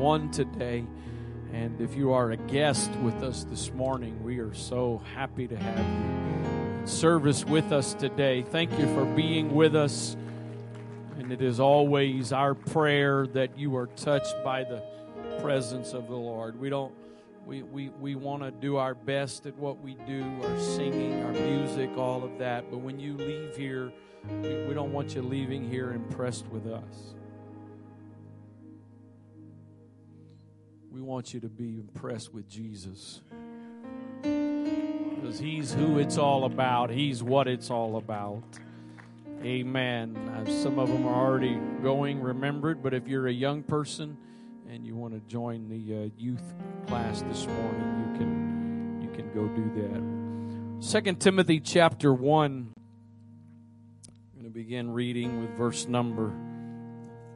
one today. And if you are a guest with us this morning, we are so happy to have you in service with us today. Thank you for being with us. And it is always our prayer that you are touched by the presence of the Lord. We don't we, we, we want to do our best at what we do, our singing, our music, all of that. But when you leave here, we, we don't want you leaving here impressed with us. We want you to be impressed with Jesus. Because He's who it's all about, He's what it's all about. Amen. Some of them are already going remembered, but if you're a young person and you want to join the uh, youth class this morning, you can you can go do that. Second Timothy chapter one. I'm going to begin reading with verse number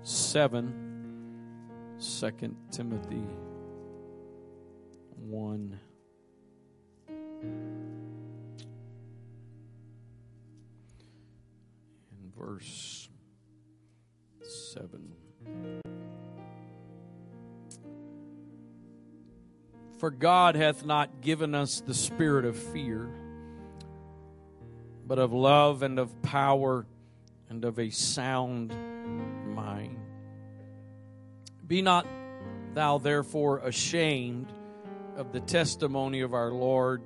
seven. Second Timothy one. In verse 7. For God hath not given us the spirit of fear, but of love and of power and of a sound. Be not thou therefore ashamed of the testimony of our Lord,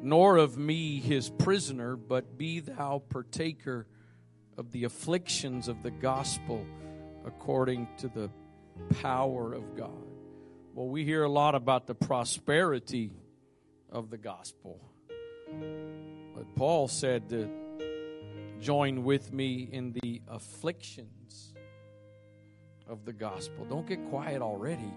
nor of me his prisoner, but be thou partaker of the afflictions of the gospel according to the power of God. Well, we hear a lot about the prosperity of the gospel. But Paul said to join with me in the afflictions of the gospel. Don't get quiet already.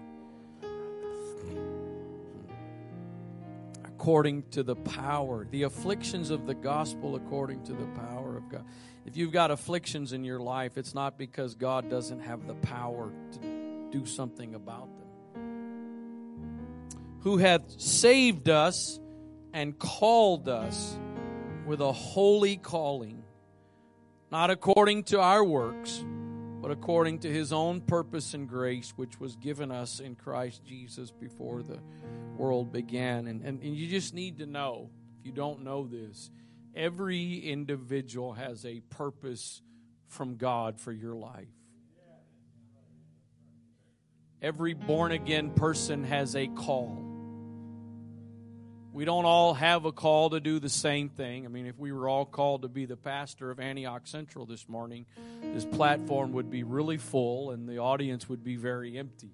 according to the power, the afflictions of the gospel according to the power of God. If you've got afflictions in your life, it's not because God doesn't have the power to do something about them. Who hath saved us and called us with a holy calling, not according to our works, but according to his own purpose and grace, which was given us in Christ Jesus before the world began. And, and, and you just need to know, if you don't know this, every individual has a purpose from God for your life. Every born again person has a call. We don't all have a call to do the same thing. I mean, if we were all called to be the pastor of Antioch Central this morning, this platform would be really full and the audience would be very empty.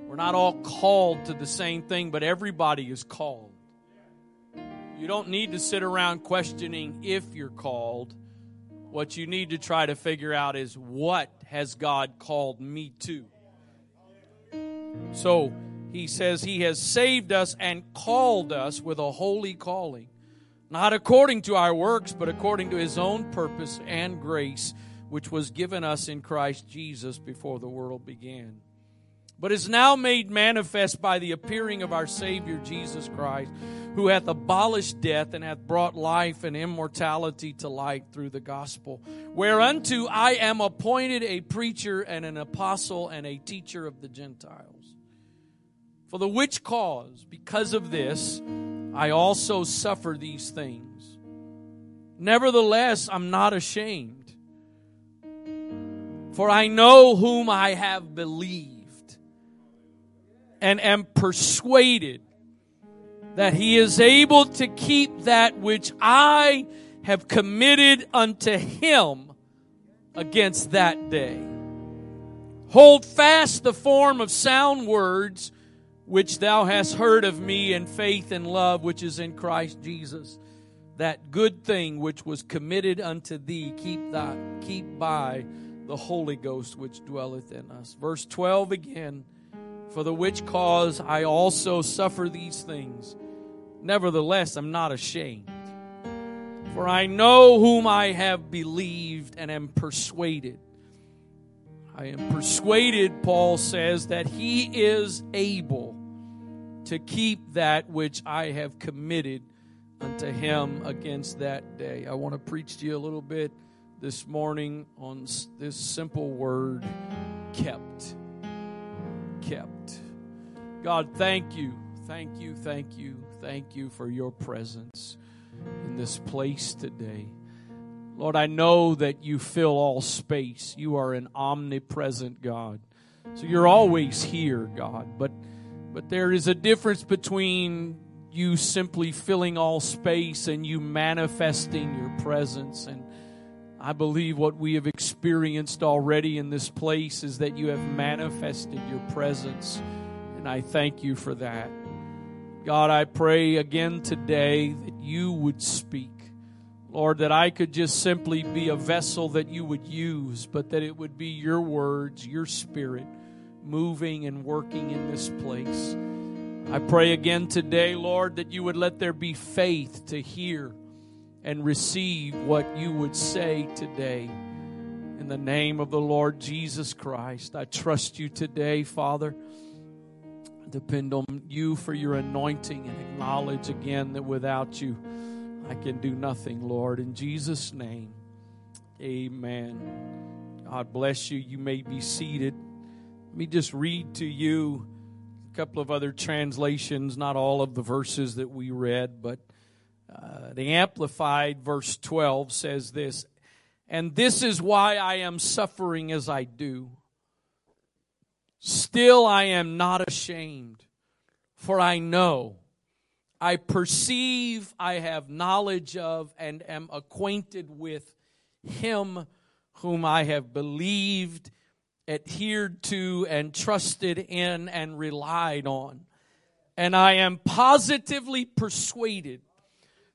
We're not all called to the same thing, but everybody is called. You don't need to sit around questioning if you're called. What you need to try to figure out is what has God called me to? So he says he has saved us and called us with a holy calling, not according to our works, but according to his own purpose and grace, which was given us in Christ Jesus before the world began but is now made manifest by the appearing of our Savior Jesus Christ, who hath abolished death and hath brought life and immortality to light through the gospel, whereunto I am appointed a preacher and an apostle and a teacher of the Gentiles. For the which cause, because of this, I also suffer these things. Nevertheless, I'm not ashamed. For I know whom I have believed and am persuaded that he is able to keep that which I have committed unto him against that day. Hold fast the form of sound words which thou hast heard of me in faith and love which is in Christ Jesus. That good thing which was committed unto thee, keep thy, keep by the Holy Ghost which dwelleth in us. Verse 12 again. For the which cause I also suffer these things. Nevertheless, I'm not ashamed. For I know whom I have believed and am persuaded. I am persuaded, Paul says, that he is able to keep that which I have committed unto him against that day. I want to preach to you a little bit this morning on this simple word kept kept. God, thank you, thank you, thank you, thank you for your presence in this place today. Lord, I know that you fill all space. You are an omnipresent God. So you're always here, God. But but there is a difference between you simply filling all space and you manifesting your presence and I believe what we have experienced already in this place is that you have manifested your presence, and I thank you for that. God, I pray again today that you would speak. Lord, that I could just simply be a vessel that you would use, but that it would be your words, your spirit moving and working in this place. I pray again today, Lord, that you would let there be faith to hear and receive what you would say today. In the name of the Lord Jesus Christ, I trust you today, Father. Depend on you for your anointing and acknowledge again that without you, I can do nothing, Lord. In Jesus' name, amen. God bless you. You may be seated. Let me just read to you a couple of other translations, not all of the verses that we read, but uh, the Amplified verse 12 says this, and this is why I am suffering as I do. Still I am not ashamed, for I know, I perceive, I have knowledge of, and am acquainted with him whom I have believed, adhered to, and trusted in, and relied on. And I am positively persuaded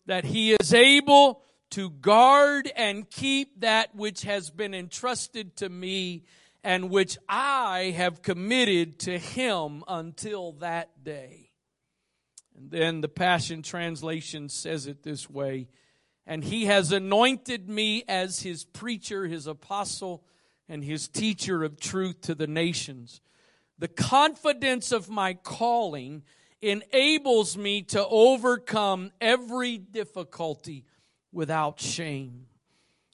that he is able to guard and keep that which has been entrusted to me and which I have committed to him until that day. And then the Passion Translation says it this way And he has anointed me as his preacher, his apostle, and his teacher of truth to the nations. The confidence of my calling enables me to overcome every difficulty without shame.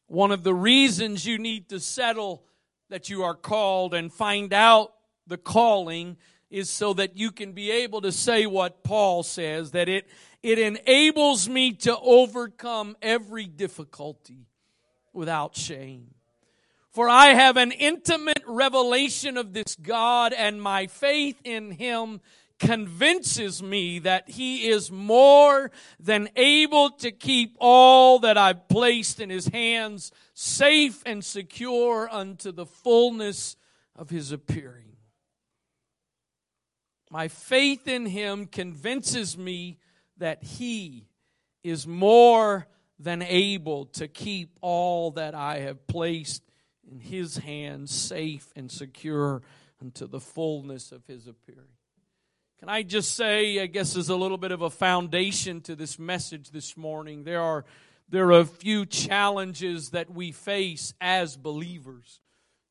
One of the reasons you need to settle that you are called and find out the calling is so that you can be able to say what Paul says that it it enables me to overcome every difficulty without shame. For I have an intimate revelation of this God and my faith in him convinces me that he is more than able to keep all that I've placed in his hands safe and secure unto the fullness of his appearing. My faith in him convinces me that he is more than able to keep all that I have placed in his hands safe and secure unto the fullness of his appearing. Can I just say, I guess as a little bit of a foundation to this message this morning, there are, there are a few challenges that we face as believers.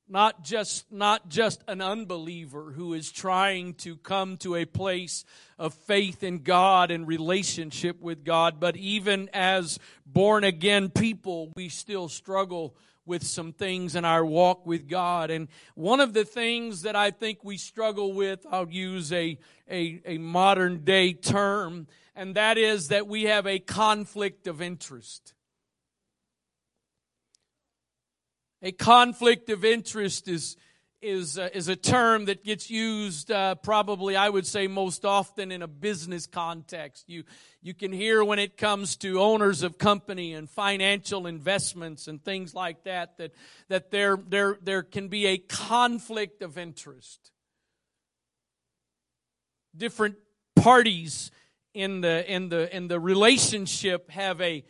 Not just, not just an unbeliever who is trying to come to a place of faith in God and relationship with God, but even as born again people, we still struggle with some things in our walk with God. And one of the things that I think we struggle with, I'll use a, a, a modern day term, and that is that we have a conflict of interest. A conflict of interest is is uh, is a term that gets used uh, probably I would say most often in a business context. You you can hear when it comes to owners of company and financial investments and things like that that that there there there can be a conflict of interest. Different parties in the in the in the relationship have a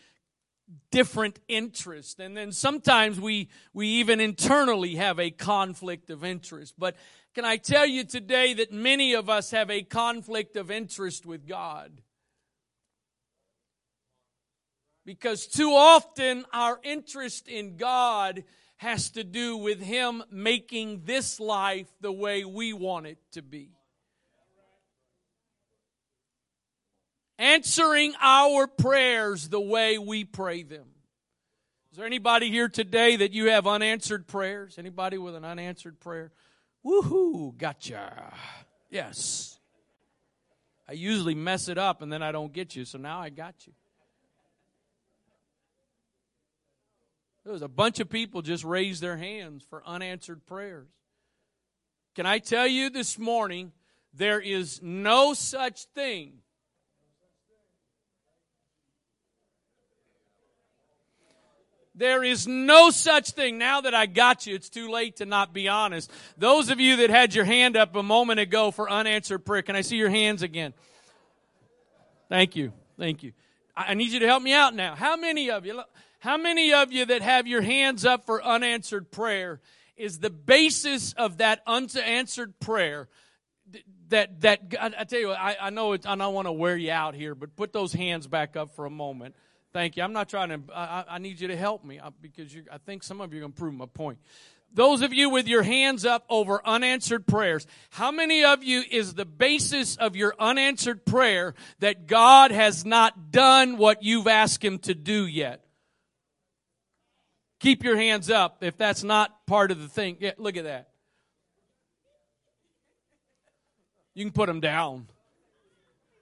different interest. And then sometimes we we even internally have a conflict of interest. But can i tell you today that many of us have a conflict of interest with god? Because too often our interest in god has to do with him making this life the way we want it to be answering our prayers the way we pray them. Is there anybody here today that you have unanswered prayers? Anybody with an unanswered prayer? Woohoo, gotcha. Yes. I usually mess it up and then I don't get you, so now I got you. There was a bunch of people just raised their hands for unanswered prayers. Can I tell you this morning, there is no such thing There is no such thing. Now that I got you, it's too late to not be honest. Those of you that had your hand up a moment ago for unanswered prayer, can I see your hands again? Thank you. Thank you. I need you to help me out now. How many of you, how many of you that have your hands up for unanswered prayer is the basis of that unanswered prayer that, that, I, tell you, I, I know it, I don't want to wear you out here, but put those hands back up for a moment. Thank you. I'm not trying to, I, I need you to help me uh, because I think some of you are going to prove my point. Those of you with your hands up over unanswered prayers, how many of you is the basis of your unanswered prayer that God has not done what you've asked Him to do yet? Keep your hands up if that's not part of the thing. Yeah, look at that. You can put them down.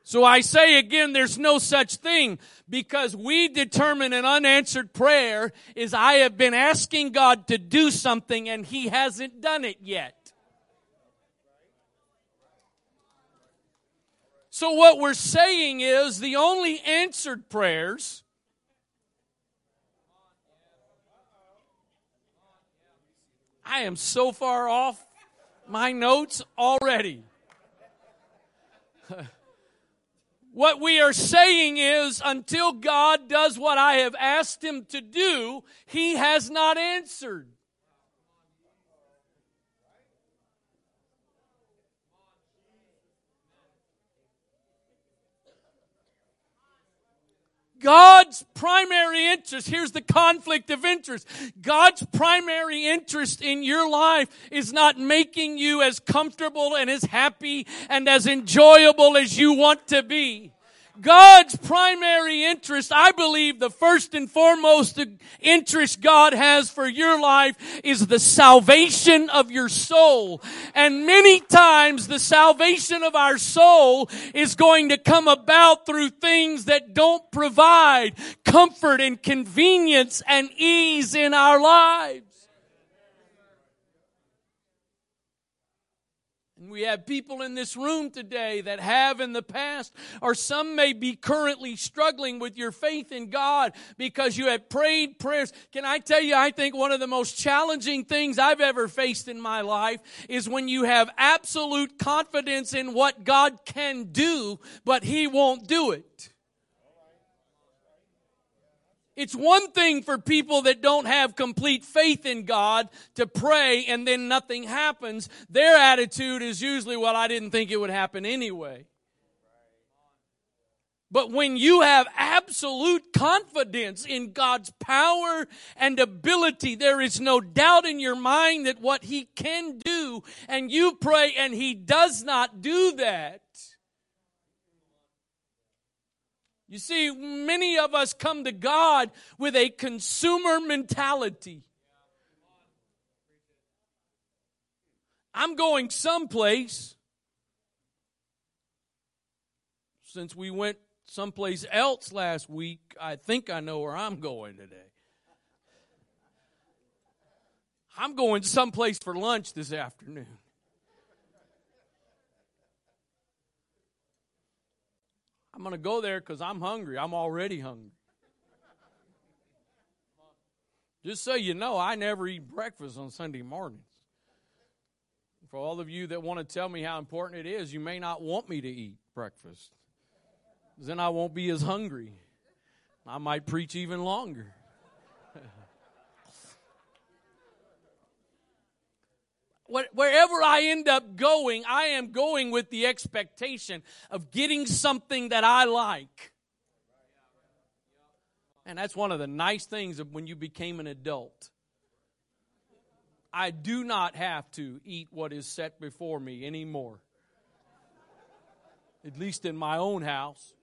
So I say again, there's no such thing because we determine an unanswered prayer is I have been asking God to do something and He hasn't done it yet. So what we're saying is the only answered prayers I am so far off my notes already. What we are saying is until God does what I have asked him to do, he has not answered. God's primary interest, here's the conflict of interest. God's primary interest in your life is not making you as comfortable and as happy and as enjoyable as you want to be. God's primary interest, I believe the first and foremost interest God has for your life is the salvation of your soul. And many times the salvation of our soul is going to come about through things that don't provide comfort and convenience and ease in our lives. We have people in this room today that have in the past, or some may be currently struggling with your faith in God because you have prayed prayers. Can I tell you, I think one of the most challenging things I've ever faced in my life is when you have absolute confidence in what God can do, but He won't do it. It's one thing for people that don't have complete faith in God to pray and then nothing happens. Their attitude is usually, well, I didn't think it would happen anyway. But when you have absolute confidence in God's power and ability, there is no doubt in your mind that what He can do, and you pray and He does not do that, You see, many of us come to God with a consumer mentality. I'm going someplace. Since we went someplace else last week, I think I know where I'm going today. I'm going someplace for lunch this afternoon. I'm going to go there because I'm hungry. I'm already hungry. Just so you know, I never eat breakfast on Sunday mornings. For all of you that want to tell me how important it is, you may not want me to eat breakfast. Then I won't be as hungry. I might preach even longer. Wherever I end up going, I am going with the expectation of getting something that I like. And that's one of the nice things of when you became an adult. I do not have to eat what is set before me anymore. At least in my own house.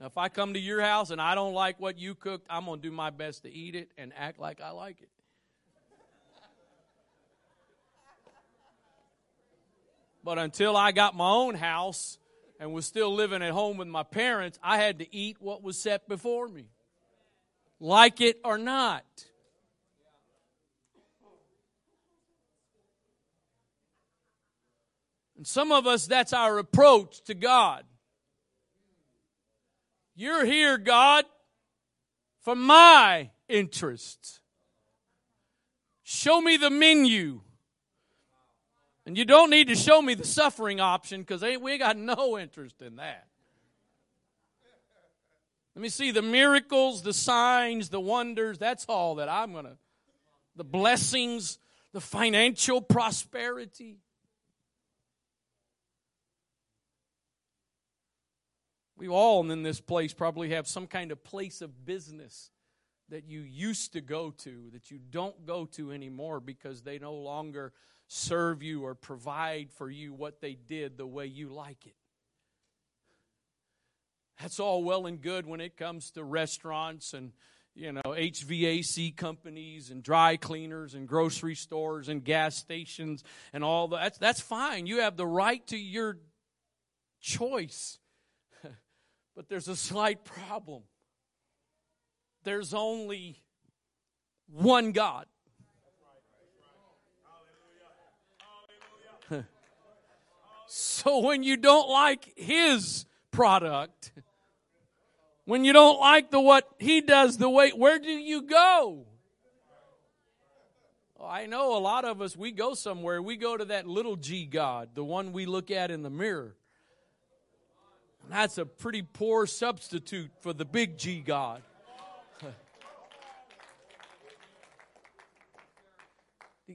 Now, if I come to your house and I don't like what you cooked, I'm going to do my best to eat it and act like I like it. But until I got my own house and was still living at home with my parents, I had to eat what was set before me. Like it or not. And some of us, that's our approach to God. You're here, God, for my interests. Show me the menu. And you don't need to show me the suffering option because we got no interest in that. Let me see the miracles, the signs, the wonders. That's all that I'm going to. The blessings, the financial prosperity. We all in this place probably have some kind of place of business that you used to go to that you don't go to anymore because they no longer serve you or provide for you what they did the way you like it. That's all well and good when it comes to restaurants and you know HVAC companies and dry cleaners and grocery stores and gas stations and all that. That's, that's fine. You have the right to your choice. But there's a slight problem. There's only one God. So when you don't like his product, when you don't like the what he does the way where do you go? Oh, I know a lot of us we go somewhere, we go to that little G God, the one we look at in the mirror. That's a pretty poor substitute for the big G God.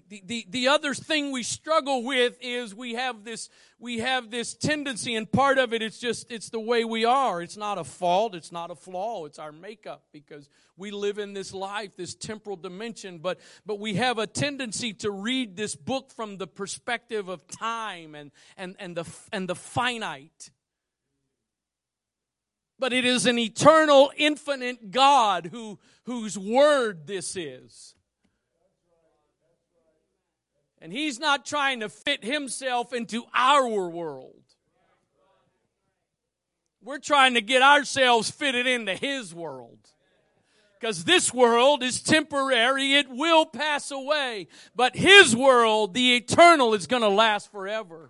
The, the, the other thing we struggle with is we have this we have this tendency and part of it it's just it's the way we are. It's not a fault it's not a flaw it's our makeup because we live in this life this temporal dimension. But but we have a tendency to read this book from the perspective of time and and and the and the finite. But it is an eternal, infinite God who, whose word this is. And he's not trying to fit himself into our world. We're trying to get ourselves fitted into his world. Because this world is temporary, it will pass away. But his world, the eternal, is going to last forever.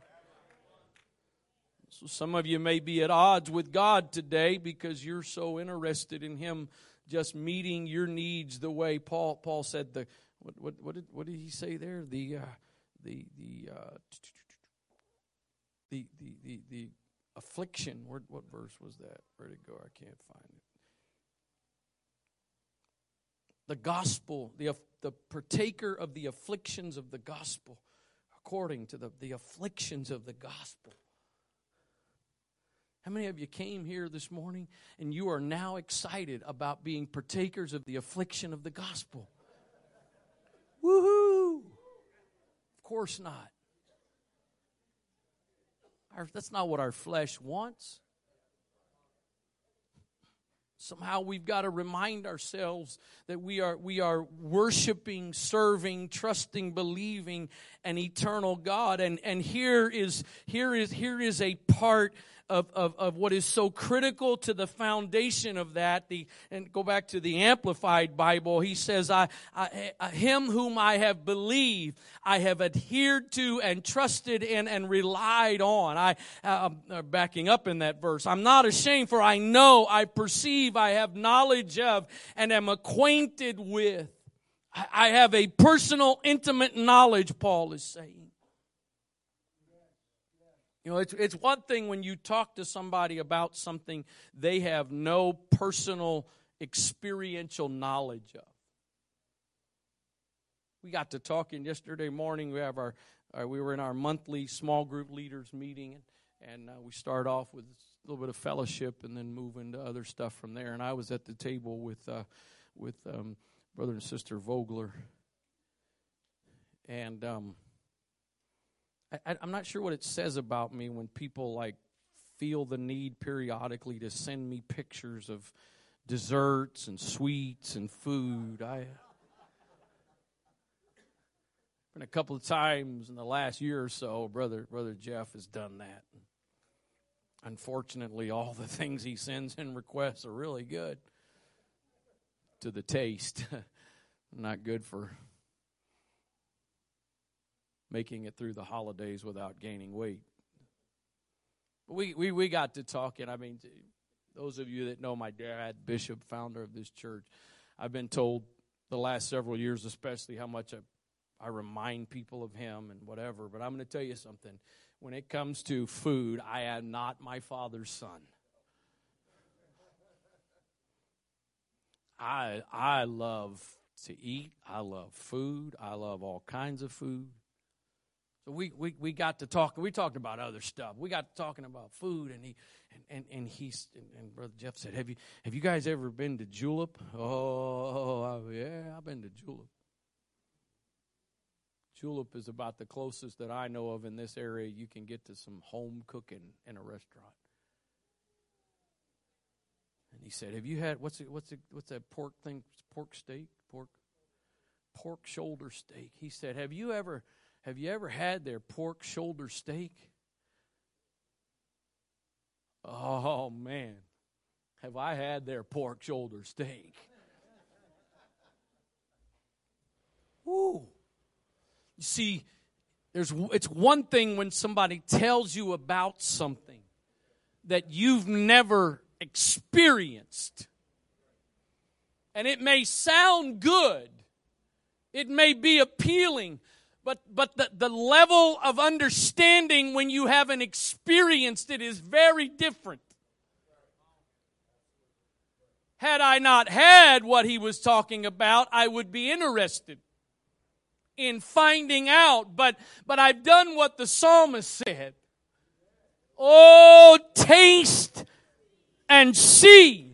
So some of you may be at odds with God today because you're so interested in Him just meeting your needs the way Paul Paul said the what what what did what did he say there the uh, the the, uh, the the the the affliction what verse was that? Where did it go? I can't find it. The gospel the the partaker of the afflictions of the gospel according to the the afflictions of the gospel. How many of you came here this morning and you are now excited about being partakers of the affliction of the gospel? Woohoo! Of course not. Our, that's not what our flesh wants. Somehow we've got to remind ourselves that we are, we are worshiping, serving, trusting, believing an eternal God. And, and here is, here is, here is a part of, of, of what is so critical to the foundation of that. The, and go back to the Amplified Bible. He says, I, I, him whom I have believed, I have adhered to and trusted in and relied on. I, uh, uh, backing up in that verse, I'm not ashamed for I know, I perceive, I have knowledge of, and am acquainted with. I have a personal, intimate knowledge, Paul is saying. You know, it's, it's one thing when you talk to somebody about something they have no personal experiential knowledge of. We got to talking yesterday morning. We have our, uh, we were in our monthly small group leaders meeting, and, and uh, we start off with a little bit of fellowship and then move into other stuff from there. And I was at the table with uh, with um, brother and sister Vogler, and um, I, am not sure what it says about me when people like feel the need periodically to send me pictures of desserts and sweets and food. I been a couple of times in the last year or so, brother brother Jeff has done that. Unfortunately, all the things he sends in requests are really good to the taste. Not good for making it through the holidays without gaining weight. We, we, we got to talking. I mean, those of you that know my dad, Bishop, founder of this church, I've been told the last several years, especially, how much I, I remind people of him and whatever. But I'm going to tell you something. When it comes to food, I am not my father's son. I I love to eat. I love food. I love all kinds of food. So we, we, we got to talking. We talked about other stuff. We got talking about food, and he and and, and and, and brother Jeff said, "Have you have you guys ever been to Julep?" Oh yeah, I've been to Julep. Julep is about the closest that I know of in this area you can get to some home cooking in a restaurant. And he said, "Have you had what's it, what's it, what's that pork thing? Pork steak, pork pork shoulder steak." He said, "Have you ever have you ever had their pork shoulder steak? Oh, man. Have I had their pork shoulder steak? Woo. You see, there's, it's one thing when somebody tells you about something that you've never experienced. And it may sound good, it may be appealing, but, but the, the level of understanding when you haven't experienced it is very different. Had I not had what he was talking about, I would be interested in finding out. But, but I've done what the psalmist said. Oh, taste and see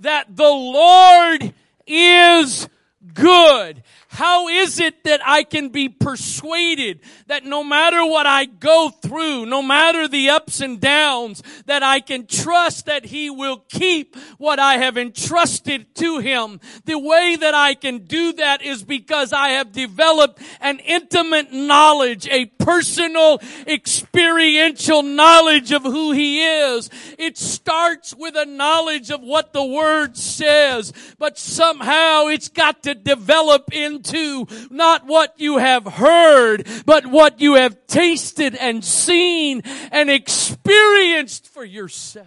that the Lord is good. How is it that I can be persuaded that no matter what I go through, no matter the ups and downs, that I can trust that He will keep what I have entrusted to Him? The way that I can do that is because I have developed an intimate knowledge, a personal, experiential knowledge of who He is. It starts with a knowledge of what the Word says, but somehow it's got to develop into not what you have heard, but what you have tasted and seen and experienced for yourself.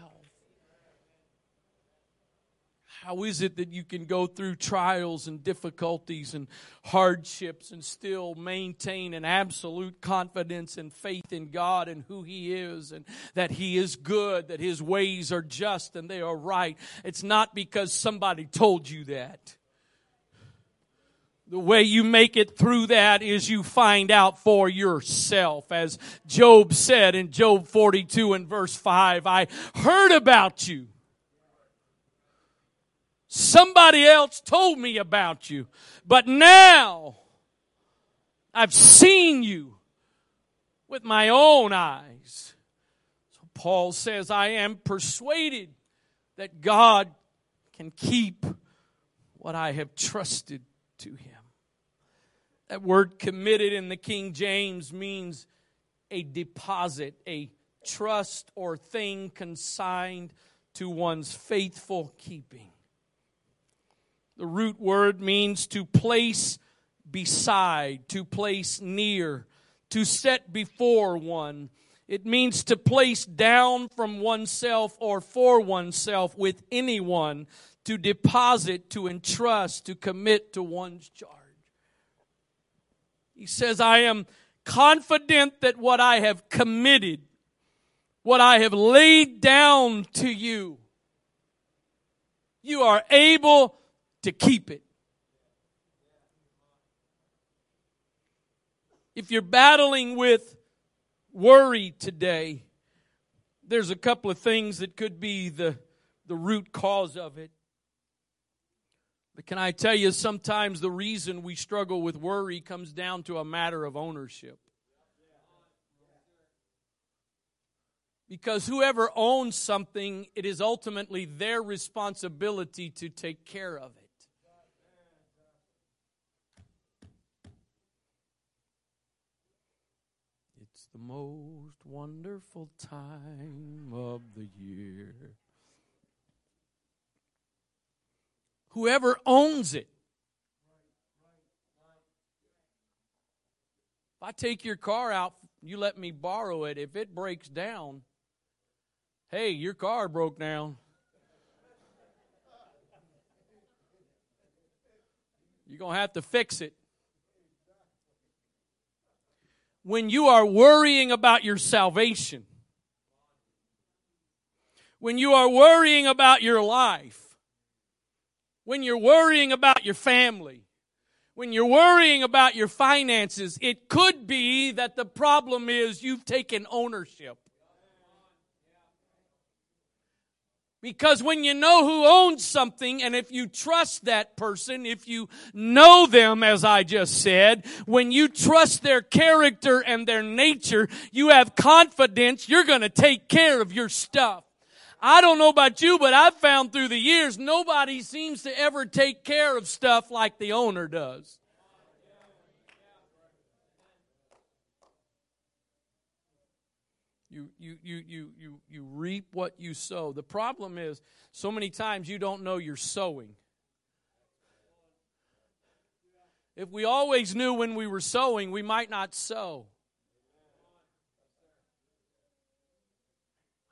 How is it that you can go through trials and difficulties and hardships and still maintain an absolute confidence and faith in God and who He is and that He is good, that His ways are just and they are right? It's not because somebody told you that. The way you make it through that is you find out for yourself. As Job said in Job 42 and verse 5, I heard about you. Somebody else told me about you. But now I've seen you with my own eyes. So Paul says, I am persuaded that God can keep what I have trusted to him. That word committed in the King James means a deposit, a trust or thing consigned to one's faithful keeping. The root word means to place beside, to place near, to set before one. It means to place down from oneself or for oneself with anyone, to deposit, to entrust, to commit to one's charge. He says, I am confident that what I have committed, what I have laid down to you, you are able to keep it. If you're battling with worry today, there's a couple of things that could be the, the root cause of it. But can I tell you, sometimes the reason we struggle with worry comes down to a matter of ownership. Because whoever owns something, it is ultimately their responsibility to take care of it. It's the most wonderful time of the year. Whoever owns it. If I take your car out, you let me borrow it. If it breaks down, hey, your car broke down. You're going to have to fix it. When you are worrying about your salvation, when you are worrying about your life, when you're worrying about your family, when you're worrying about your finances, it could be that the problem is you've taken ownership. Because when you know who owns something, and if you trust that person, if you know them, as I just said, when you trust their character and their nature, you have confidence you're going to take care of your stuff. I don't know about you, but I've found through the years nobody seems to ever take care of stuff like the owner does. You, you, you, you, you, you reap what you sow. The problem is, so many times you don't know you're sowing. If we always knew when we were sowing, we might not sow.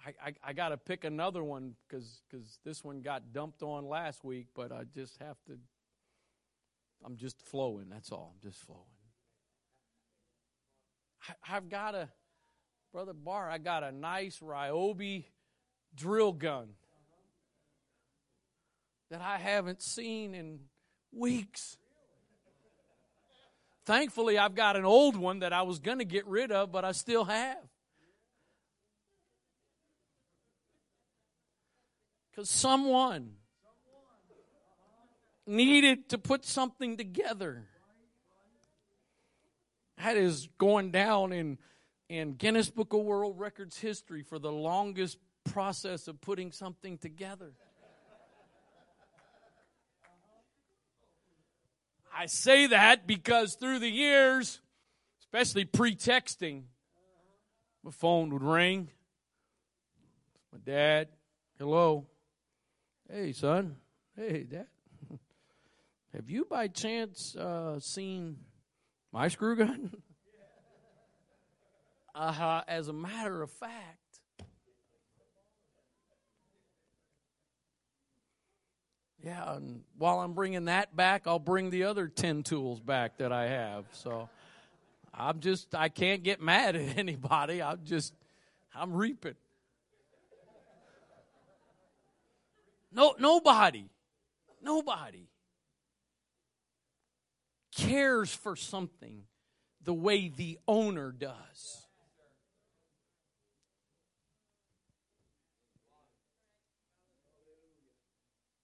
I, I, I got to pick another one because this one got dumped on last week, but I just have to. I'm just flowing. That's all. I'm just flowing. I, I've got a, Brother Bar, I got a nice Ryobi drill gun that I haven't seen in weeks. Thankfully, I've got an old one that I was going to get rid of, but I still have. Because someone needed to put something together. That is going down in, in Guinness Book of World Records history for the longest process of putting something together. I say that because through the years, especially pre texting, my phone would ring. My dad, hello. Hey, son. Hey, Dad. Have you by chance uh, seen my screw gun? uh, as a matter of fact, yeah, and while I'm bringing that back, I'll bring the other 10 tools back that I have. So I'm just, I can't get mad at anybody. I'm just, I'm reaping. No, nobody, nobody cares for something the way the owner does.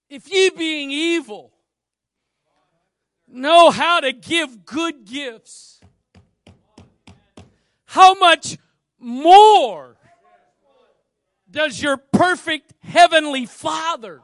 If ye being evil know how to give good gifts, how much more does your perfect heavenly Father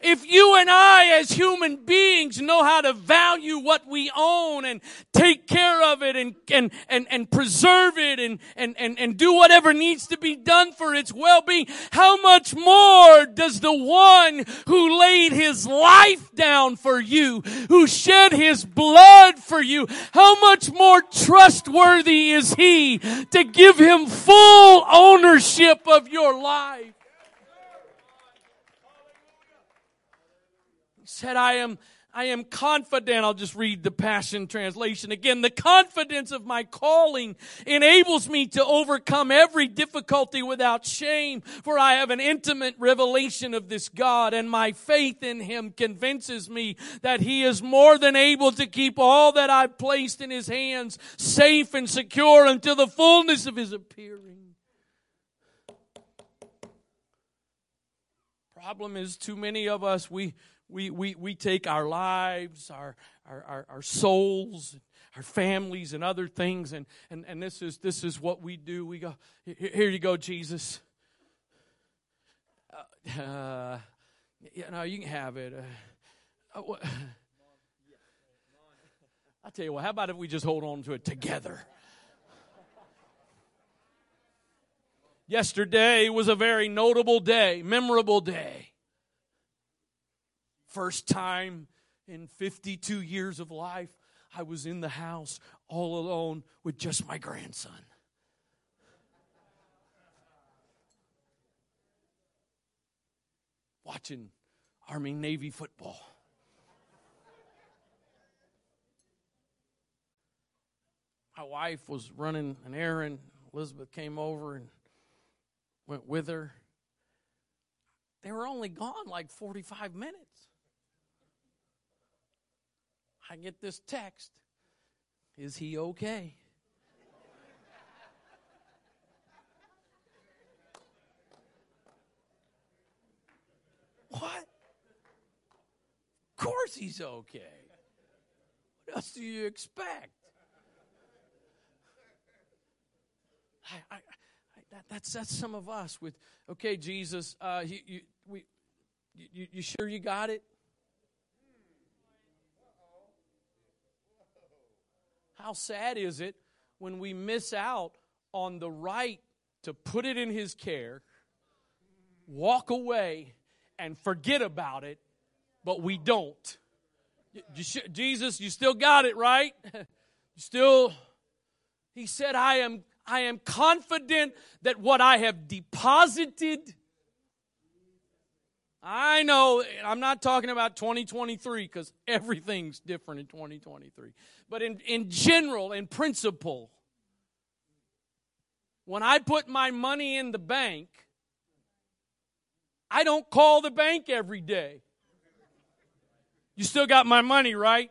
if you and I as human beings know how to value what we own and take care of it and, and, and, and preserve it and, and, and, and do whatever needs to be done for its well-being, how much more does the one who laid his life down for you, who shed his blood for you, how much more trustworthy is he to give him full ownership of your life? Said, I am, I am confident. I'll just read the Passion Translation again. The confidence of my calling enables me to overcome every difficulty without shame, for I have an intimate revelation of this God, and my faith in Him convinces me that He is more than able to keep all that I've placed in His hands safe and secure until the fullness of His appearing. Problem is, too many of us, we, we, we, we take our lives, our, our, our, our, souls, our families, and other things, and, and, and this, is, this is what we do. We go, Here you go, Jesus. Uh, uh, you know, you can have it. Uh, uh, I'll tell you what, how about if we just hold on to it together? Yesterday was a very notable day, memorable day. First time in 52 years of life, I was in the house all alone with just my grandson. Watching Army Navy football. My wife was running an errand. Elizabeth came over and went with her. They were only gone like 45 minutes. I get this text Is he okay? what? Of course he's okay. What else do you expect? I, I, that, that's that's some of us with okay jesus uh, you, you, we, you, you sure you got it how sad is it when we miss out on the right to put it in his care walk away and forget about it but we don't? You, jesus you still got it right? You still he said i am I am confident that what I have deposited, I know I'm not talking about 2023 because everything's different in 2023. But in, in general, in principle, when I put my money in the bank, I don't call the bank every day. You still got my money, right?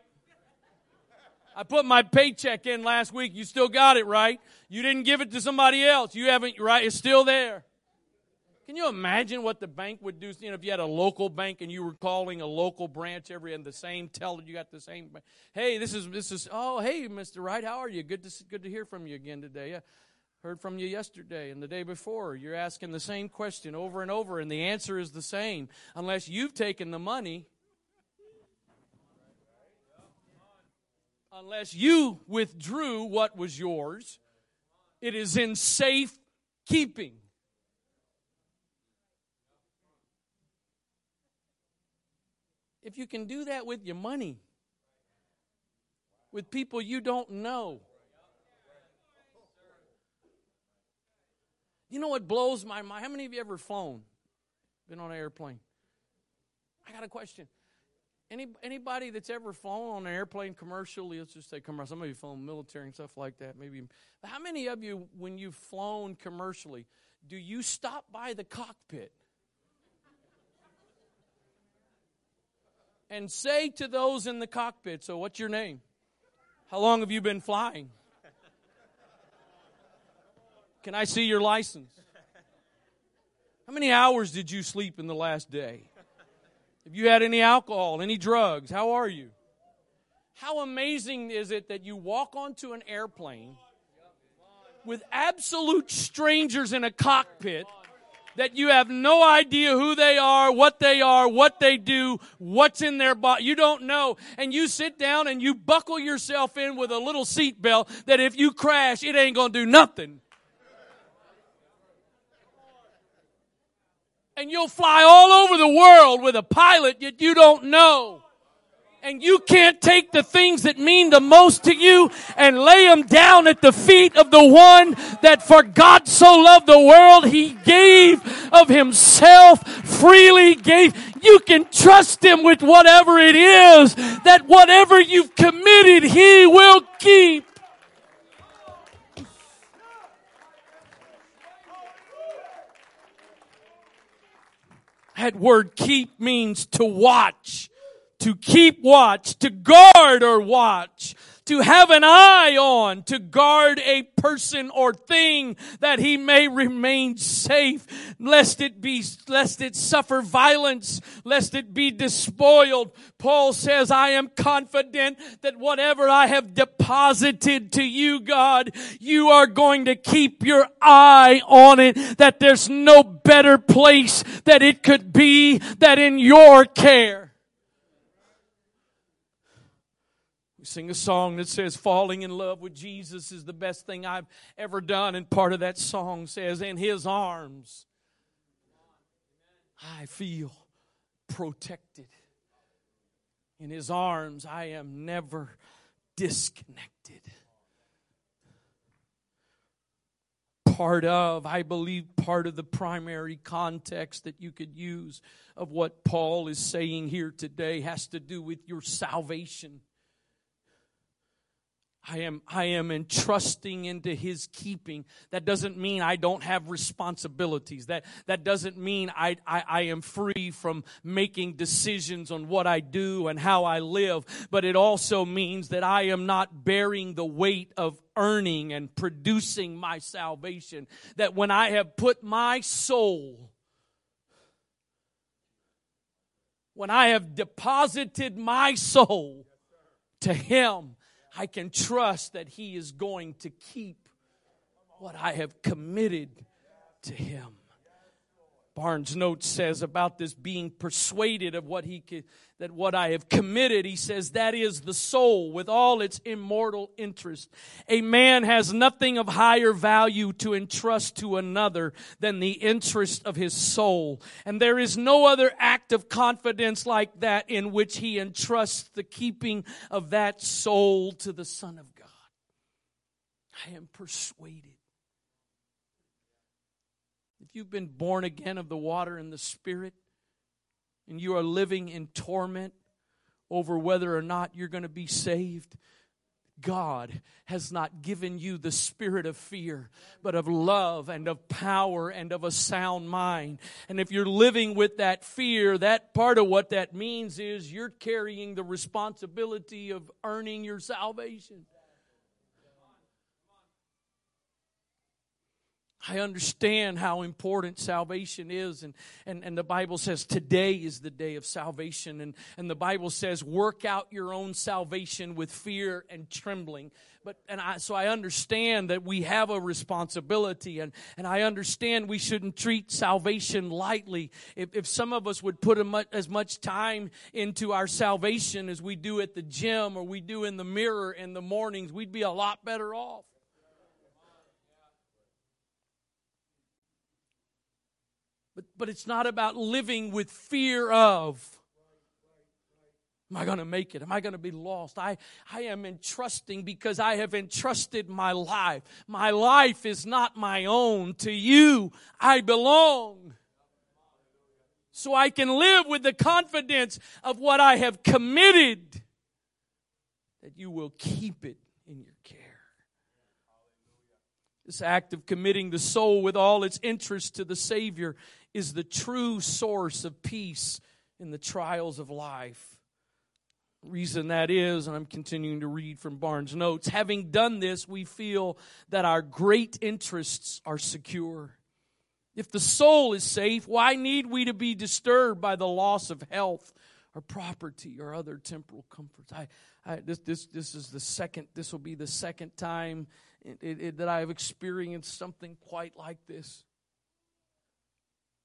I put my paycheck in last week. You still got it, right? You didn't give it to somebody else. You haven't, right? It's still there. Can you imagine what the bank would do? You know, if you had a local bank and you were calling a local branch every and the same teller, you got the same. Hey, this is this is. Oh, hey, Mister Wright, how are you? Good to good to hear from you again today. Yeah, heard from you yesterday and the day before. You're asking the same question over and over, and the answer is the same. Unless you've taken the money unless you withdrew what was yours, it is in safe keeping. If you can do that with your money, with people you don't know, you know what blows my mind? How many of you ever flown? Been on an airplane? I got a question. Any, anybody that's ever flown on an airplane commercially, let's just say commercial, some of you flown military and stuff like that, maybe. How many of you, when you've flown commercially, do you stop by the cockpit and say to those in the cockpit, So, what's your name? How long have you been flying? Can I see your license? How many hours did you sleep in the last day? Have you had any alcohol, any drugs? How are you? How amazing is it that you walk onto an airplane with absolute strangers in a cockpit that you have no idea who they are, what they are, what they do, what's in their body. You don't know. And you sit down and you buckle yourself in with a little seatbelt that if you crash, it ain't going to do nothing. and you'll fly all over the world with a pilot that you don't know. And you can't take the things that mean the most to you and lay them down at the feet of the one that for God so loved the world, he gave of himself, freely gave. You can trust him with whatever it is, that whatever you've committed, he will keep. That word keep means to watch, to keep watch, to guard or watch, to have an eye on, to guard a person or thing that he may remain safe, lest it be, lest it suffer violence, lest it be despoiled. Paul says, I am confident that whatever I have deposited to you, God, you are going to keep your eye on it, that there's no better place that it could be that in your care. We sing a song that says, Falling in love with Jesus is the best thing I've ever done. And part of that song says, In his arms, I feel protected. In his arms, I am never disconnected. Part of, I believe, part of the primary context that you could use of what Paul is saying here today has to do with your salvation. I am, I am entrusting into his keeping. That doesn't mean I don't have responsibilities. That, that doesn't mean I, I, I am free from making decisions on what I do and how I live. But it also means that I am not bearing the weight of earning and producing my salvation. That when I have put my soul, when I have deposited my soul to him, I can trust that He is going to keep what I have committed to Him. Barnes notes says about this being persuaded of what he that what I have committed, he says that is the soul with all its immortal interest. A man has nothing of higher value to entrust to another than the interest of his soul. And there is no other act of confidence like that in which he entrusts the keeping of that soul to the Son of God. I am persuaded if you've been born again of the water and the Spirit, and you are living in torment over whether or not you're going to be saved, God has not given you the spirit of fear, but of love and of power and of a sound mind. And if you're living with that fear, that part of what that means is you're carrying the responsibility of earning your salvation. I understand how important salvation is. And, and, and the Bible says today is the day of salvation. And, and the Bible says work out your own salvation with fear and trembling. But, and I, so I understand that we have a responsibility and, and I understand we shouldn't treat salvation lightly. If, if some of us would put much, as much time into our salvation as we do at the gym or we do in the mirror in the mornings, we'd be a lot better off. But, but it's not about living with fear of. Am I going to make it? Am I going to be lost? I, I am entrusting because I have entrusted my life. My life is not my own. To you, I belong. So I can live with the confidence of what I have committed that you will keep it in your care. This act of committing the soul with all its interest to the Savior is the true source of peace in the trials of life. Reason that is, and I'm continuing to read from Barnes' notes, having done this, we feel that our great interests are secure. If the soul is safe, why need we to be disturbed by the loss of health or property or other temporal comforts? I, I this, this, this is the second, this will be the second time it, it, it, that I have experienced something quite like this.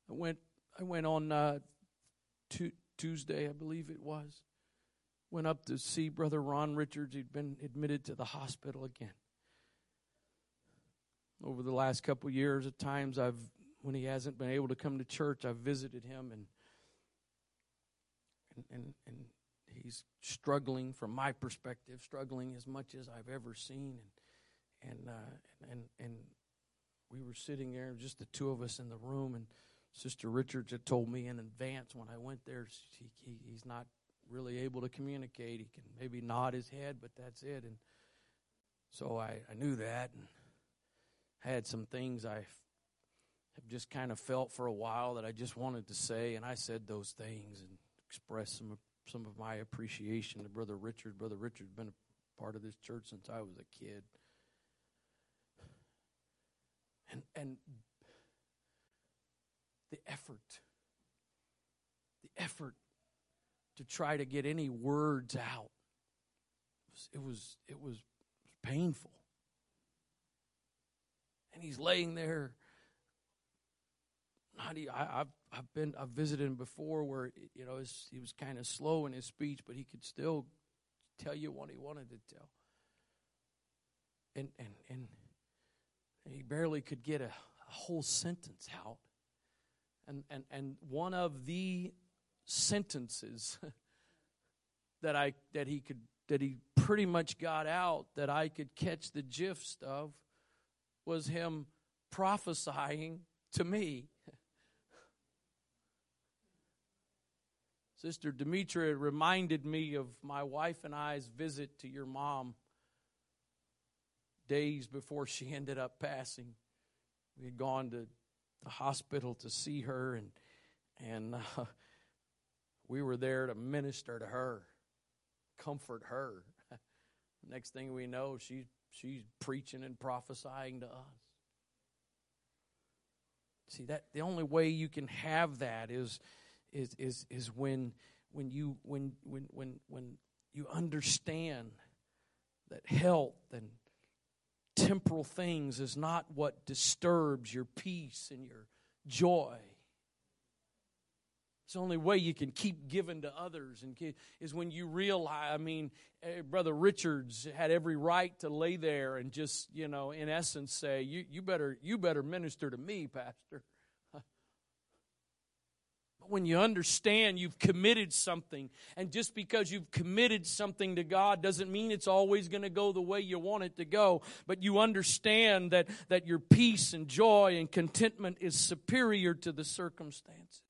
I went I went on uh, Tuesday, I believe it was. Went up to see Brother Ron Richards. He'd been admitted to the hospital again. Over the last couple years, at times I've when he hasn't been able to come to church, I've visited him and and and, and he's struggling from my perspective, struggling as much as I've ever seen and and uh, and and we were sitting there, just the two of us in the room, and Sister Richards had told me in advance when I went there, he, he, he's not really able to communicate. He can maybe nod his head, but that's it. And so I, I knew that and had some things I have just kind of felt for a while that I just wanted to say, and I said those things and expressed some some of my appreciation to Brother Richard. Brother Richard's been a part of this church since I was a kid. And and the effort, the effort to try to get any words out. It was, it was, painful. And he's laying there. Not, I, have I've been I've visited him before where you know he was kind of slow in his speech, but he could still tell you what he wanted to tell. And, and, and he barely could get a, a whole sentence out. And, and, and one of the sentences that I that he could that he pretty much got out that I could catch the gist of was him prophesying to me. Sister Demetra reminded me of my wife and I's visit to your mom days before she ended up passing. We had gone to the hospital to see her, and and uh, we were there to minister to her, comfort her. Next thing we know, she she's preaching and prophesying to us. See that the only way you can have that is is is is when when you when when when when you understand that health and temporal things is not what disturbs your peace and your joy. It's the only way you can keep giving to others and is when you realize. I mean, eh, Brother Richards had every right to lay there and just, you know, in essence, say, "You, you better, you better minister to me, Pastor." When you understand you've committed something, and just because you've committed something to God doesn't mean it's always going to go the way you want it to go, but you understand that, that your peace and joy and contentment is superior to the circumstances.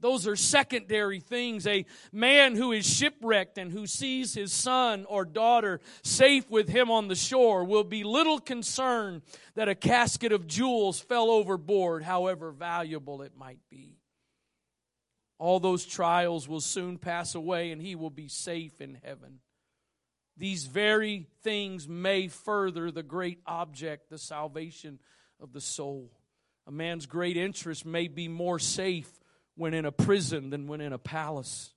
Those are secondary things. A man who is shipwrecked and who sees his son or daughter safe with him on the shore will be little concerned that a casket of jewels fell overboard, however valuable it might be. All those trials will soon pass away and he will be safe in heaven. These very things may further the great object, the salvation of the soul. A man's great interest may be more safe when in a prison than when in a palace,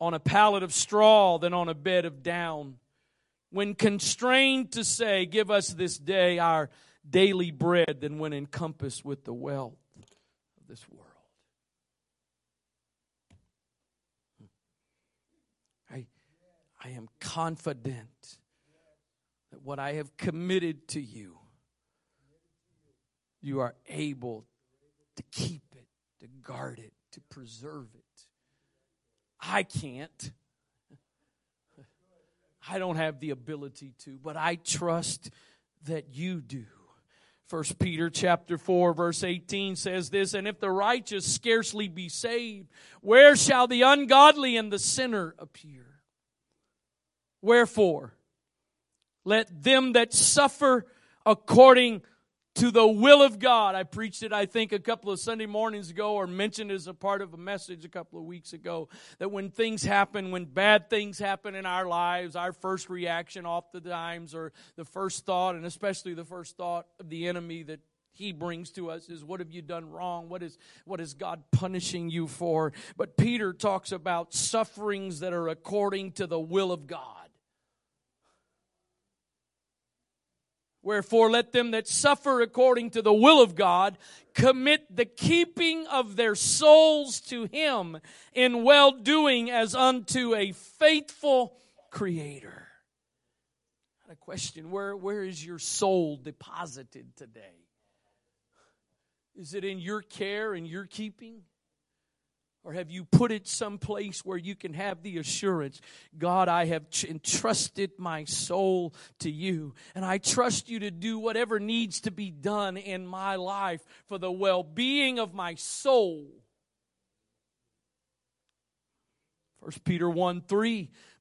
on a pallet of straw than on a bed of down. When constrained to say, Give us this day our daily bread, than when encompassed with the wealth of this world. I am confident that what I have committed to you, you are able to keep it, to guard it, to preserve it. I can't. I don't have the ability to, but I trust that you do. First Peter chapter 4 verse 18 says this, and if the righteous scarcely be saved, where shall the ungodly and the sinner appear? Wherefore, let them that suffer according to the will of God. I preached it, I think, a couple of Sunday mornings ago, or mentioned as a part of a message a couple of weeks ago, that when things happen, when bad things happen in our lives, our first reaction oftentimes, or the first thought, and especially the first thought of the enemy that he brings to us is what have you done wrong? What is what is god punishing you for? But peter talks about sufferings that are according to the will of god Wherefore, let them that suffer according to the will of God commit the keeping of their souls to Him in well doing as unto a faithful Creator. a question where, where is your soul deposited today? Is it in your care and your keeping? Or have you put it someplace where you can have the assurance, God, I have entrusted my soul to you, and I trust you to do whatever needs to be done in my life for the well being of my soul? 1 Peter 1 3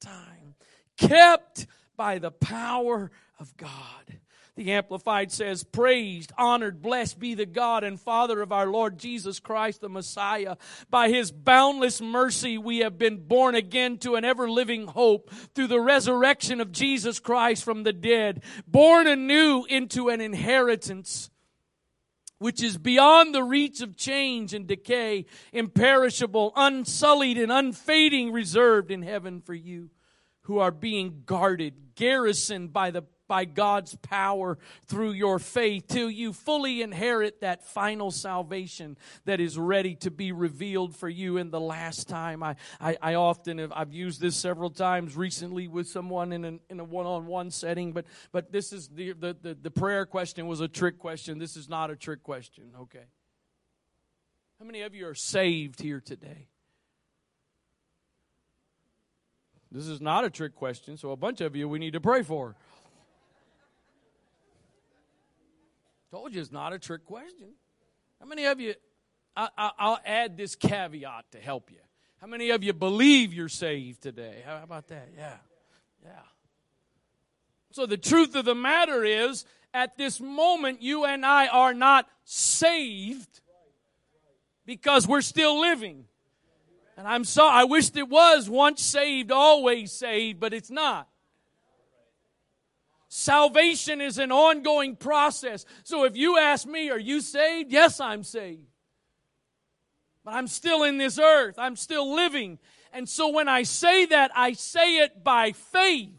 time, kept by the power of God. The Amplified says, Praised, honored, blessed be the God and Father of our Lord Jesus Christ, the Messiah. By his boundless mercy, we have been born again to an ever living hope through the resurrection of Jesus Christ from the dead, born anew into an inheritance which is beyond the reach of change and decay, imperishable, unsullied, and unfading, reserved in heaven for you who are being guarded, garrisoned by the by God's power through your faith till you fully inherit that final salvation that is ready to be revealed for you in the last time. I, I, I often have, I've used this several times recently with someone in, an, in a one-on-one setting, but, but this is the, the, the, the prayer question was a trick question. This is not a trick question. Okay. How many of you are saved here today? This is not a trick question, so a bunch of you we need to pray for. Told you it's not a trick question. How many of you, I, will add this caveat to help you. How many of you believe you're saved today? How about that? Yeah. Yeah. So the truth of the matter is, at this moment, you and I are not saved because we're still living. And I'm sorry, I wished it was once saved, always saved, but it's not. Salvation is an ongoing process. So if you ask me, are you saved? Yes, I'm saved. But I'm still in this earth. I'm still living. And so when I say that, I say it by faith.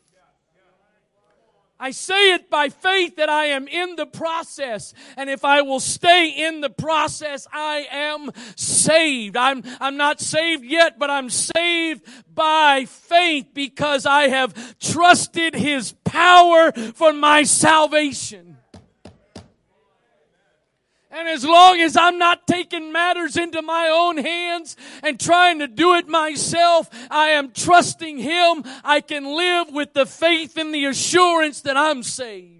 I say it by faith that I am in the process. And if I will stay in the process, I am saved. I'm, I'm not saved yet, but I'm saved by faith because I have trusted His power for my salvation. And as long as I'm not taking matters into my own hands and trying to do it myself, I am trusting Him. I can live with the faith and the assurance that I'm saved.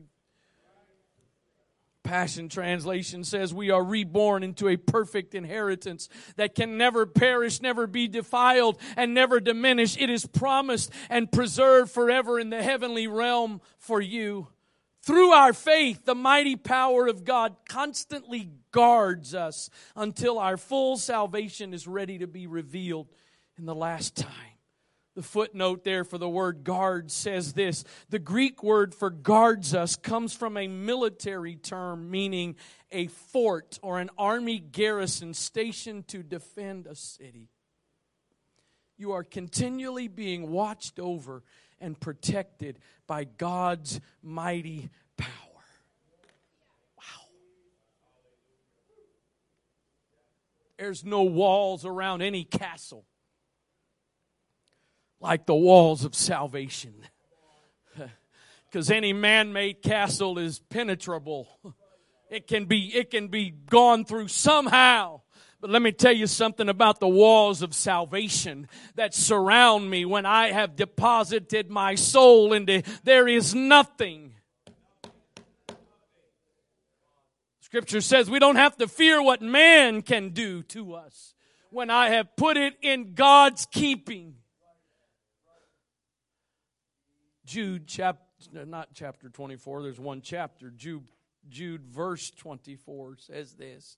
Passion Translation says we are reborn into a perfect inheritance that can never perish, never be defiled, and never diminish. It is promised and preserved forever in the heavenly realm for you. Through our faith, the mighty power of God constantly guards us until our full salvation is ready to be revealed in the last time. The footnote there for the word guard says this The Greek word for guards us comes from a military term meaning a fort or an army garrison stationed to defend a city. You are continually being watched over and protected by God's mighty power. Wow. There's no walls around any castle like the walls of salvation. Because any man made castle is penetrable. It can be, it can be gone through somehow. But let me tell you something about the walls of salvation that surround me when I have deposited my soul into there is nothing. Scripture says we don't have to fear what man can do to us when I have put it in God's keeping. Jude chapter not chapter 24 there's one chapter Jude Jude verse 24 says this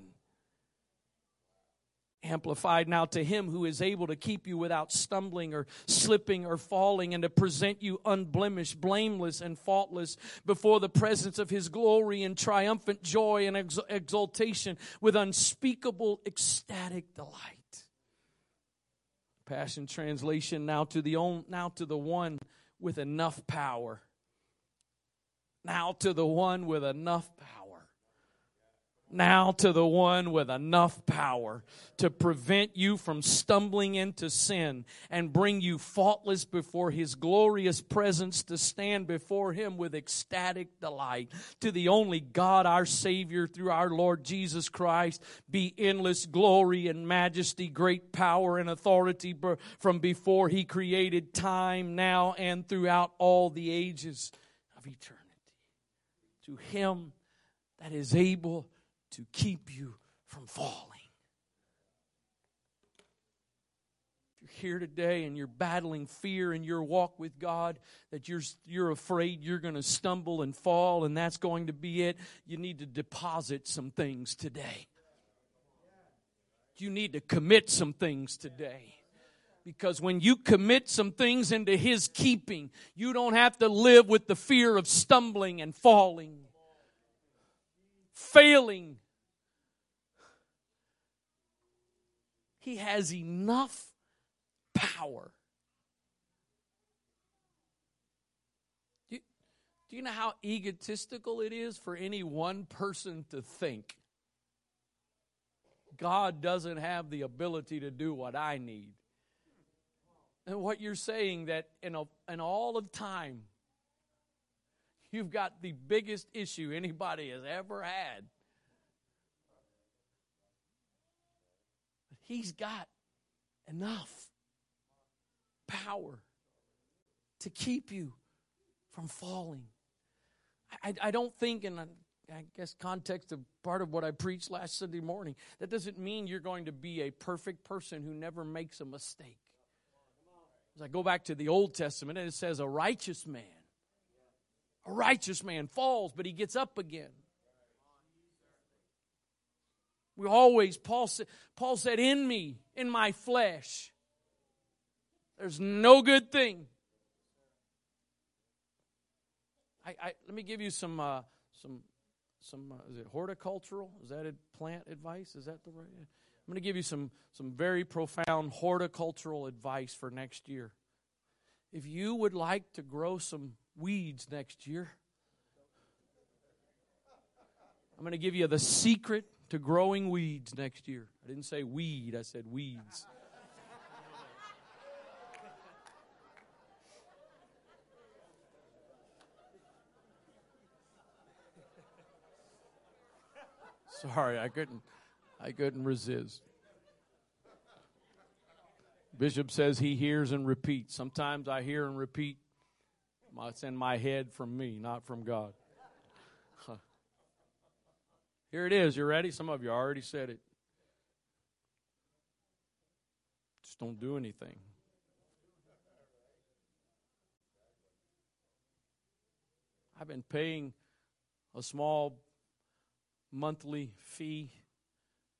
Amplified now to him who is able to keep you without stumbling or slipping or falling and to present you unblemished, blameless, and faultless before the presence of his glory and triumphant joy and exultation with unspeakable ecstatic delight. Passion translation now to the on, now to the one with enough power. Now to the one with enough power now to the one with enough power to prevent you from stumbling into sin and bring you faultless before his glorious presence to stand before him with ecstatic delight. To the only God, our Savior, through our Lord Jesus Christ, be endless glory and majesty, great power and authority from before he created time, now, and throughout all the ages of eternity. To him that is able to keep you from falling. If you're here today and you're battling fear in your walk with God, that you're, you're afraid you're going to stumble and fall and that's going to be it, you need to deposit some things today. You need to commit some things today. Because when you commit some things into His keeping, you don't have to live with the fear of stumbling and falling, failing, He has enough power. Do you, do you know how egotistical it is for any one person to think God doesn't have the ability to do what I need? And what you're saying that in, a, in all of time, you've got the biggest issue anybody has ever had He's got enough power to keep you from falling. I, I don't think, in I guess context of part of what I preached last Sunday morning, that doesn't mean you're going to be a perfect person who never makes a mistake. As I go back to the Old Testament, and it says, a righteous man, a righteous man falls, but he gets up again. We always, Paul said, Paul said, in me, in my flesh, there's no good thing. I, I let me give you some, uh, some, some, uh, is it horticultural? Is that a plant advice? Is that the right? I'm going to give you some, some very profound horticultural advice for next year. If you would like to grow some weeds next year, I'm going to give you the secret to growing weeds next year. I didn't say weed, I said weeds. Sorry, I couldn't I couldn't resist. Bishop says he hears and repeats. Sometimes I hear and repeat. It's in my head from me, not from God. Here it is. You ready? Some of you already said it. Just don't do anything. I've been paying a small monthly fee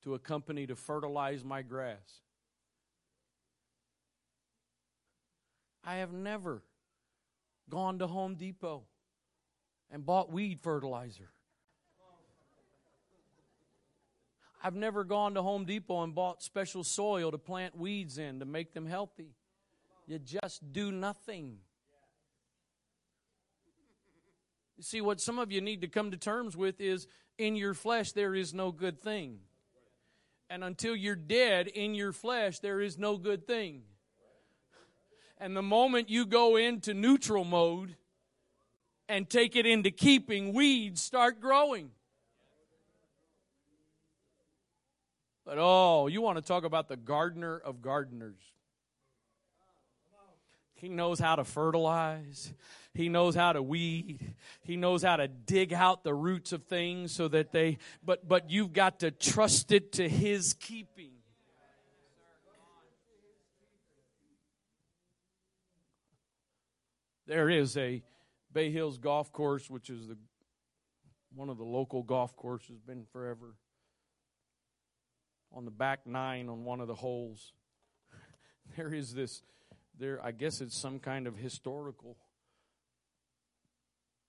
to a company to fertilize my grass. I have never gone to Home Depot and bought weed fertilizer. I've never gone to Home Depot and bought special soil to plant weeds in to make them healthy. You just do nothing. You see, what some of you need to come to terms with is in your flesh there is no good thing. And until you're dead in your flesh, there is no good thing. And the moment you go into neutral mode and take it into keeping, weeds start growing. But oh, you want to talk about the gardener of gardeners. He knows how to fertilize. He knows how to weed. He knows how to dig out the roots of things so that they but but you've got to trust it to his keeping. There is a Bay Hills golf course which is the one of the local golf courses been forever on the back nine on one of the holes, there is this, there, I guess it's some kind of historical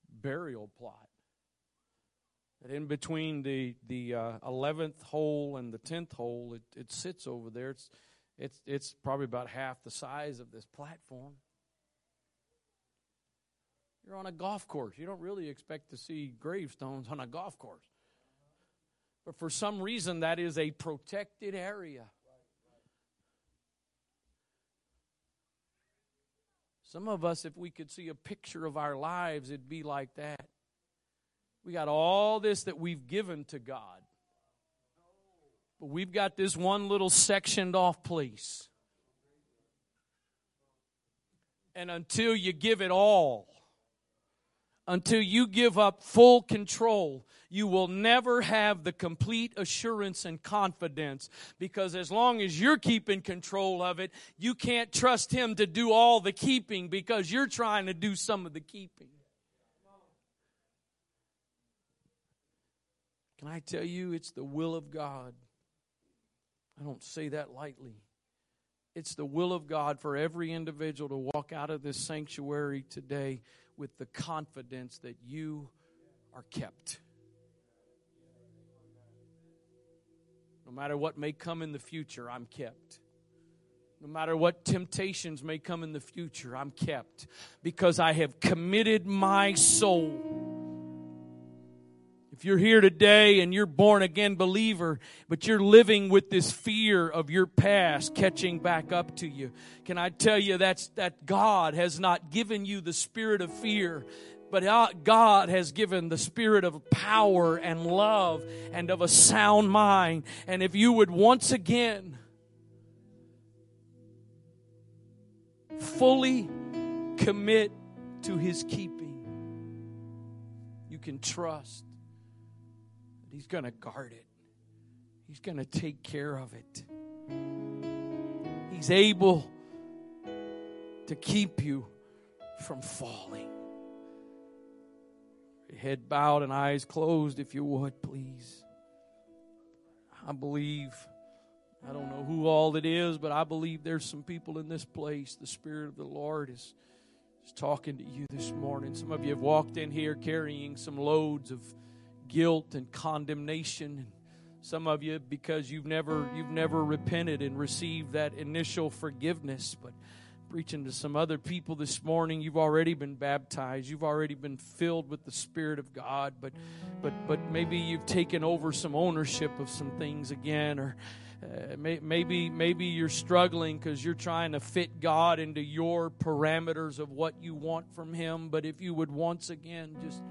burial plot. That in between the the uh, eleventh hole and the tenth hole, it, it sits over there. It's it's it's probably about half the size of this platform. You're on a golf course. You don't really expect to see gravestones on a golf course. But for some reason, that is a protected area. Some of us, if we could see a picture of our lives, it'd be like that. We got all this that we've given to God. But we've got this one little sectioned off place. And until you give it all, until you give up full control, you will never have the complete assurance and confidence because as long as you're keeping control of it, you can't trust Him to do all the keeping because you're trying to do some of the keeping. Can I tell you, it's the will of God? I don't say that lightly. It's the will of God for every individual to walk out of this sanctuary today with the confidence that you are kept. No matter what may come in the future, I'm kept. No matter what temptations may come in the future, I'm kept because I have committed my soul. If you're here today and you're born again believer, but you're living with this fear of your past catching back up to you, can I tell you that's that God has not given you the spirit of fear, but uh, God has given the spirit of power and love and of a sound mind. And if you would once again fully commit to His keeping, you can trust He's going to guard it, He's going to take care of it. He's able to keep you from falling head bowed and eyes closed, if you would, please. I believe, I don't know who all it is, but I believe there's some people in this place. The Spirit of the Lord is, is talking to you this morning. Some of you have walked in here carrying some loads of guilt and condemnation. Some of you because you've never you've never repented and received that initial forgiveness, but preaching to some other people this morning. You've already been baptized. You've already been filled with the Spirit of God, but but but maybe you've taken over some ownership of some things again, or uh, may, maybe maybe you're struggling because you're trying to fit God into your parameters of what you want from Him. But if you would once again just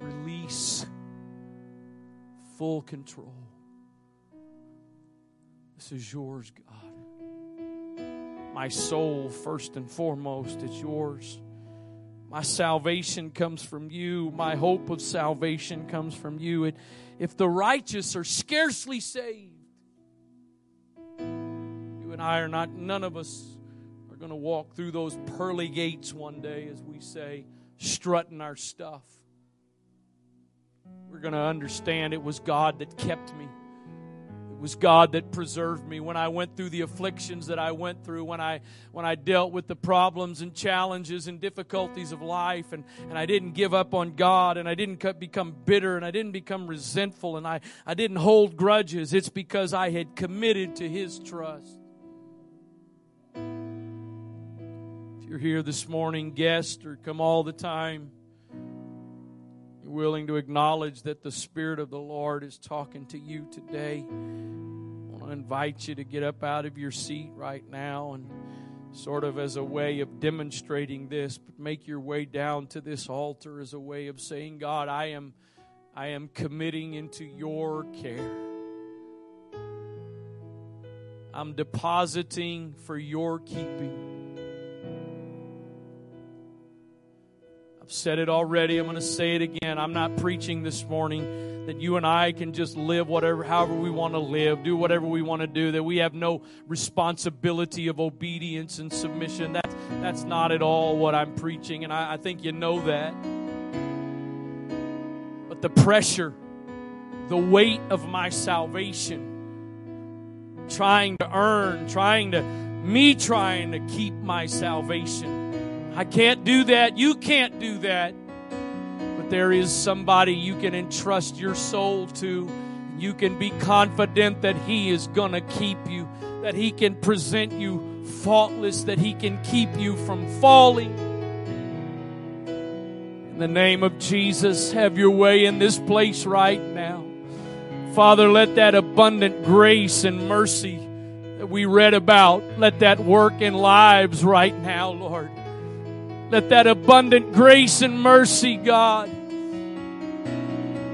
release full control, this is yours, God. My soul, first and foremost, is yours. My salvation comes from you. My hope of salvation comes from you. And if the righteous are scarcely saved, you and I are not, none of us are going to walk through those pearly gates one day, as we say, strutting our stuff. We're going to understand it was God that kept me It was God that preserved me when I went through the afflictions that I went through, when I when I dealt with the problems and challenges and difficulties of life, and, and I didn't give up on God, and I didn't become bitter, and I didn't become resentful, and I, I didn't hold grudges. It's because I had committed to His trust. If you're here this morning, guest, or come all the time, willing to acknowledge that the Spirit of the Lord is talking to you today, I want to invite you to get up out of your seat right now and sort of as a way of demonstrating this, but make your way down to this altar as a way of saying, God, I am I am committing into your care. I'm depositing for your keeping. Said it already. I'm going to say it again. I'm not preaching this morning that you and I can just live whatever, however we want to live, do whatever we want to do, that we have no responsibility of obedience and submission. That's, that's not at all what I'm preaching, and I, I think you know that. But the pressure, the weight of my salvation, trying to earn, trying to, me trying to keep my salvation I can't do that. You can't do that. But there is somebody you can entrust your soul to. You can be confident that He is going to keep you, that He can present you faultless, that He can keep you from falling. In the name of Jesus, have your way in this place right now. Father, let that abundant grace and mercy that we read about, let that work in lives right now, Lord. Let that abundant grace and mercy, God,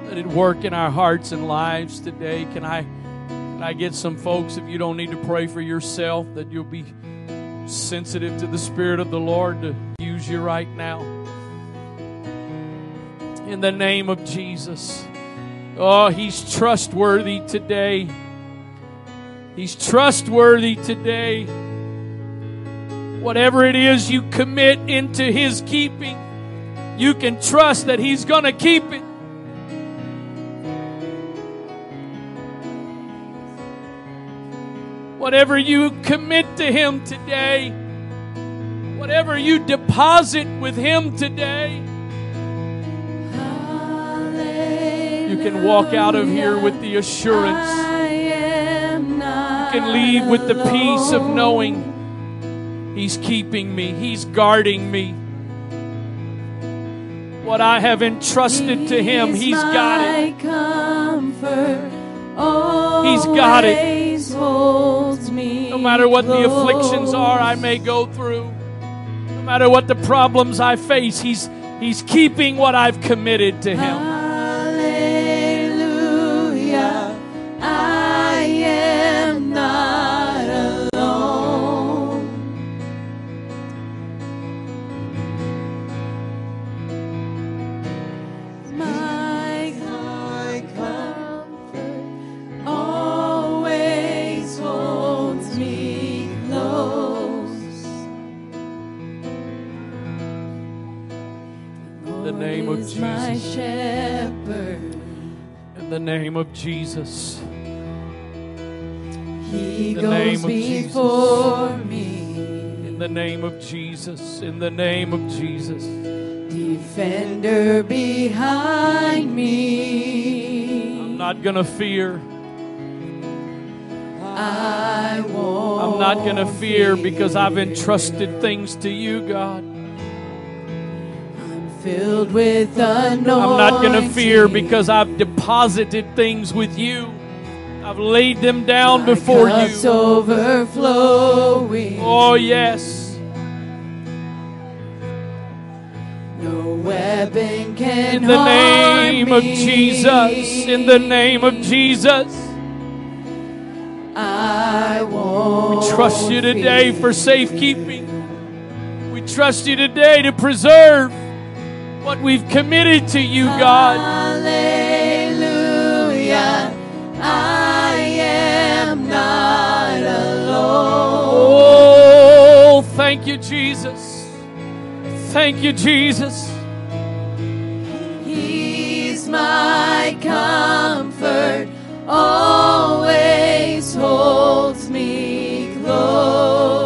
let it work in our hearts and lives today. Can I, can I get some folks, if you don't need to pray for yourself, that you'll be sensitive to the Spirit of the Lord to use you right now? In the name of Jesus. Oh, He's trustworthy today. He's trustworthy today. Whatever it is you commit into His keeping, you can trust that He's going to keep it. Whatever you commit to Him today, whatever you deposit with Him today, you can walk out of here with the assurance. You can leave with the peace of knowing He's keeping me, He's guarding me. What I have entrusted to Him, He's got it. He's got it. No matter what the afflictions are I may go through, no matter what the problems I face, He's, he's keeping what I've committed to Him. Name of Jesus. He in the name of before Jesus. me. In the name of Jesus. In the name of Jesus. Defender behind me. I'm not going to fear. I won't. I'm not going to fear because I've entrusted things to you, God filled with anointing. I'm not going to fear because I've deposited things with you. I've laid them down My before cup's you. overflowing. Oh, yes. No weapon can In the name of Jesus. In the name of Jesus. I won't We trust you today fear. for safekeeping. We trust you today to preserve what we've committed to you, God. Hallelujah. I am not alone. Oh, thank you, Jesus. Thank you, Jesus. He's my comfort, always holds me close.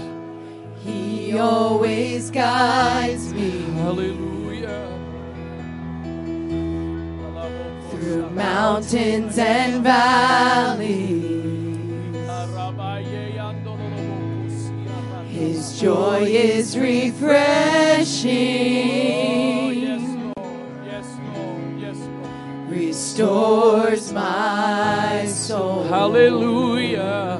Thank you, Jesus. He always guides me Hallelujah. through mountains and valleys. His joy is Oh, refreshing, yes, Lord. Yes, Lord. Yes, Lord. restores my soul. Hallelujah.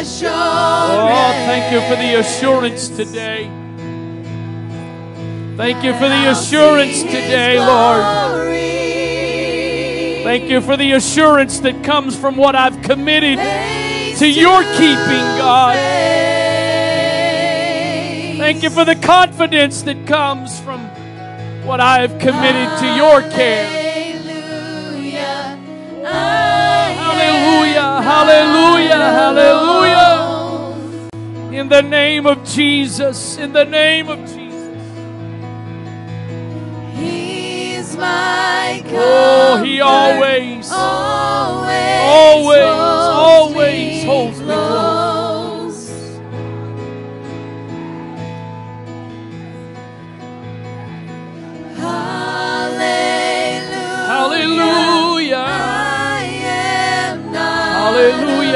Assurance. Oh, thank you for the assurance today. Thank you for the assurance today, Lord. Thank you for the assurance that comes from what I've committed to your keeping, God. Thank you for the confidence that comes from what I have committed to your care. Hallelujah. Hallelujah. In the name of Jesus, in the name of Jesus. He's my comfort. Oh, He always, always, always, holds always me holds me close.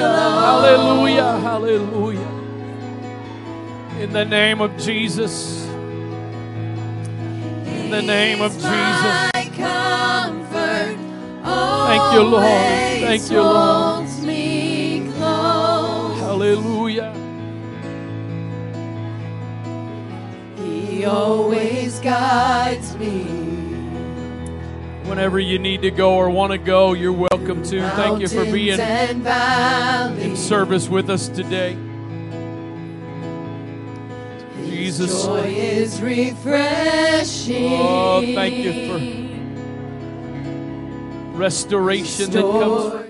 Hallelujah, hallelujah, hallelujah. In the name of Jesus, in the name of Jesus. Thank you, Lord. Thank you, Lord. Hallelujah. He always guides me. Whenever you need to go or want to go, you're welcome to. Thank you for being in service with us today. Jesus. Joy is refreshing. Oh, thank you for restoration that comes